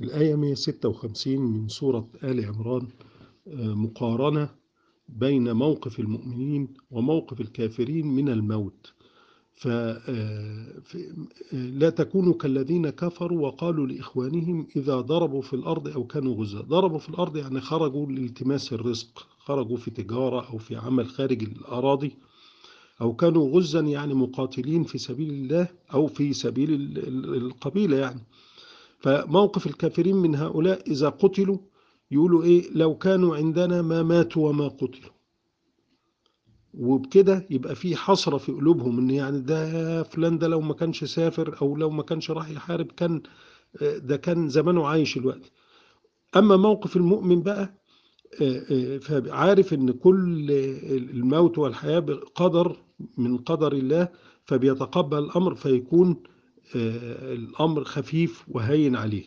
الآية 156 من سورة آل عمران مقارنة بين موقف المؤمنين وموقف الكافرين من الموت. فلا تكونوا كالذين كفروا وقالوا لإخوانهم إذا ضربوا في الأرض أو كانوا غزة ضربوا في الأرض يعني خرجوا لالتماس الرزق خرجوا في تجارة أو في عمل خارج الأراضي أو كانوا غزا يعني مقاتلين في سبيل الله أو في سبيل القبيلة يعني. فموقف الكافرين من هؤلاء إذا قتلوا يقولوا إيه لو كانوا عندنا ما ماتوا وما قتلوا. وبكده يبقى في حسرة في قلوبهم إن يعني ده فلان ده لو ما كانش سافر أو لو ما كانش راح يحارب كان ده كان زمانه عايش الوقت. أما موقف المؤمن بقى فعارف إن كل الموت والحياة قدر من قدر الله فبيتقبل الأمر فيكون الأمر خفيف وهين عليه.